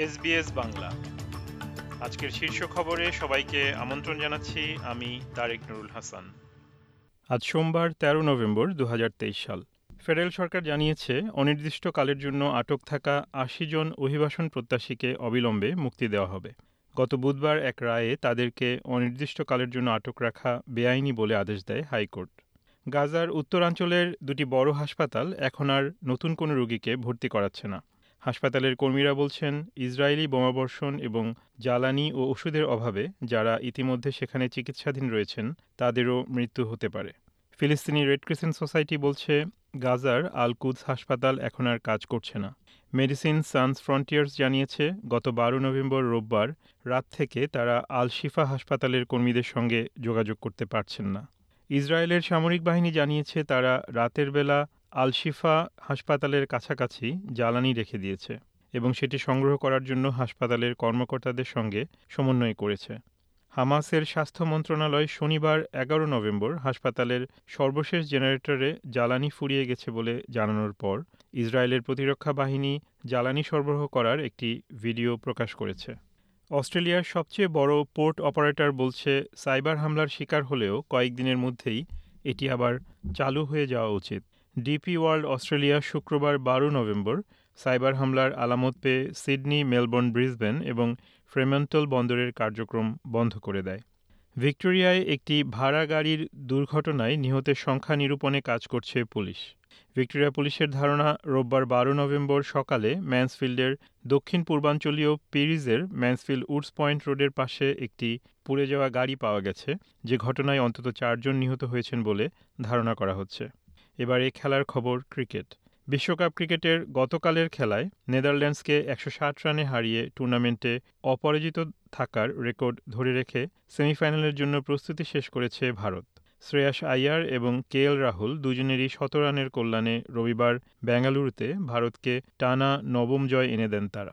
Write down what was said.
SBS Bangla. আজকের শীর্ষ খবরে সবাইকে আমন্ত্রণ জানাচ্ছি, আমি তারেক নুরুল হাসান। আজ সোমবার ১৩ নভেম্বর দু হাজার তেইশ সাল। ফেডারেল সরকার জানিয়েছে, অনির্দিষ্টকালের জন্য আটক থাকা আশি জন অভিবাসন প্রত্যাশীকে অবিলম্বে মুক্তি দেওয়া হবে। গত বুধবার এক রায়ে তাদেরকে অনির্দিষ্টকালের জন্য আটক রাখা বেআইনি বলে আদেশ দেয় হাইকোর্ট। গাজার উত্তরাঞ্চলের দুটি বড় হাসপাতাল এখন আর নতুন কোনো রোগীকে ভর্তি করাচ্ছে না। হাসপাতালের কর্মীরা বলছেন, ইসরায়েলি বোমাবর্ষণ এবং জ্বালানি ও ওষুধের অভাবে যারা ইতিমধ্যে সেখানে চিকিৎসাধীন রয়েছেন, তাদেরও মৃত্যু হতে পারে। ফিলিস্তিনি রেড ক্রিসেন্ট সোসাইটি বলছে, গাজার আল কুদস হাসপাতাল এখন আর কাজ করছে না। মেডিসিন সানস ফ্রন্টিয়ার্স জানিয়েছে, গত বারো নভেম্বর রোববার রাত থেকে তারা আল শিফা হাসপাতালের কর্মীদের সঙ্গে যোগাযোগ করতে পারছেন না। ইসরায়েলের সামরিক বাহিনী জানিয়েছে, তারা রাতের বেলা আল শিফা হাসপাতালের কাছাকাছি জ্বালানি রেখে দিয়েছে এবং সেটি সংগ্রহ করার জন্য হাসপাতালের কর্মকর্তাদের সঙ্গে সমন্বয় করেছে। হামাসের স্বাস্থ্য মন্ত্রণালয় শনিবার এগারো নভেম্বর হাসপাতালের সর্বশেষ জেনারেটরে জ্বালানি ফুরিয়ে গেছে বলে জানানোর পর ইসরায়েলের প্রতিরক্ষা বাহিনী জ্বালানি সরবরাহ করার একটি ভিডিও প্রকাশ করেছে। অস্ট্রেলিয়ার সবচেয়ে বড় পোর্ট অপারেটর বলছে, সাইবার হামলার শিকার হলেও কয়েকদিনের মধ্যেই এটি আবার চালু হয়ে যাওয়া উচিত। ডিপি ওয়ার্ল্ড অস্ট্রেলিয়া শুক্রবার বারো নভেম্বর সাইবার হামলার আলামত পেয়ে সিডনি, মেলবোর্ন, ব্রিসবেন এবং ফ্রেমন্টল বন্দরের কার্যক্রম বন্ধ করে দেয়। ভিক্টোরিয়ায় একটি ভাড়া গাড়ির দুর্ঘটনায় নিহতের সংখ্যা নিরূপণে কাজ করছে পুলিশ। ভিক্টোরিয়া পুলিশের ধারণা, রোববার বারো নভেম্বর সকালে ম্যান্সফিল্ডের দক্ষিণ পূর্বাঞ্চলীয় পেরিজের ম্যান্সফিল্ড উডস পয়েন্ট রোডের পাশে একটি পুড়ে যাওয়া গাড়ি পাওয়া গেছে, যে ঘটনায় অন্তত চারজন নিহত হয়েছেন বলে ধারণা করা হচ্ছে। এবার খেলার খবর ক্রিকেট। বিশ্বকাপ ক্রিকেটের গতকালের খেলায় নেদারল্যান্ডসকে একশো ষাট রানে হারিয়ে টুর্নামেন্টে অপরাজিত থাকার রেকর্ড ধরে রেখে সেমিফাইনালের জন্য প্রস্তুতি শেষ করেছে ভারত। শ্রেয়াস আইয়ার এবং কে এল রাহুল দুজনেরই শত রানের কল্যাণে রবিবার বেঙ্গালুরুতে ভারতকে টানা নবম জয় এনে দেন তারা।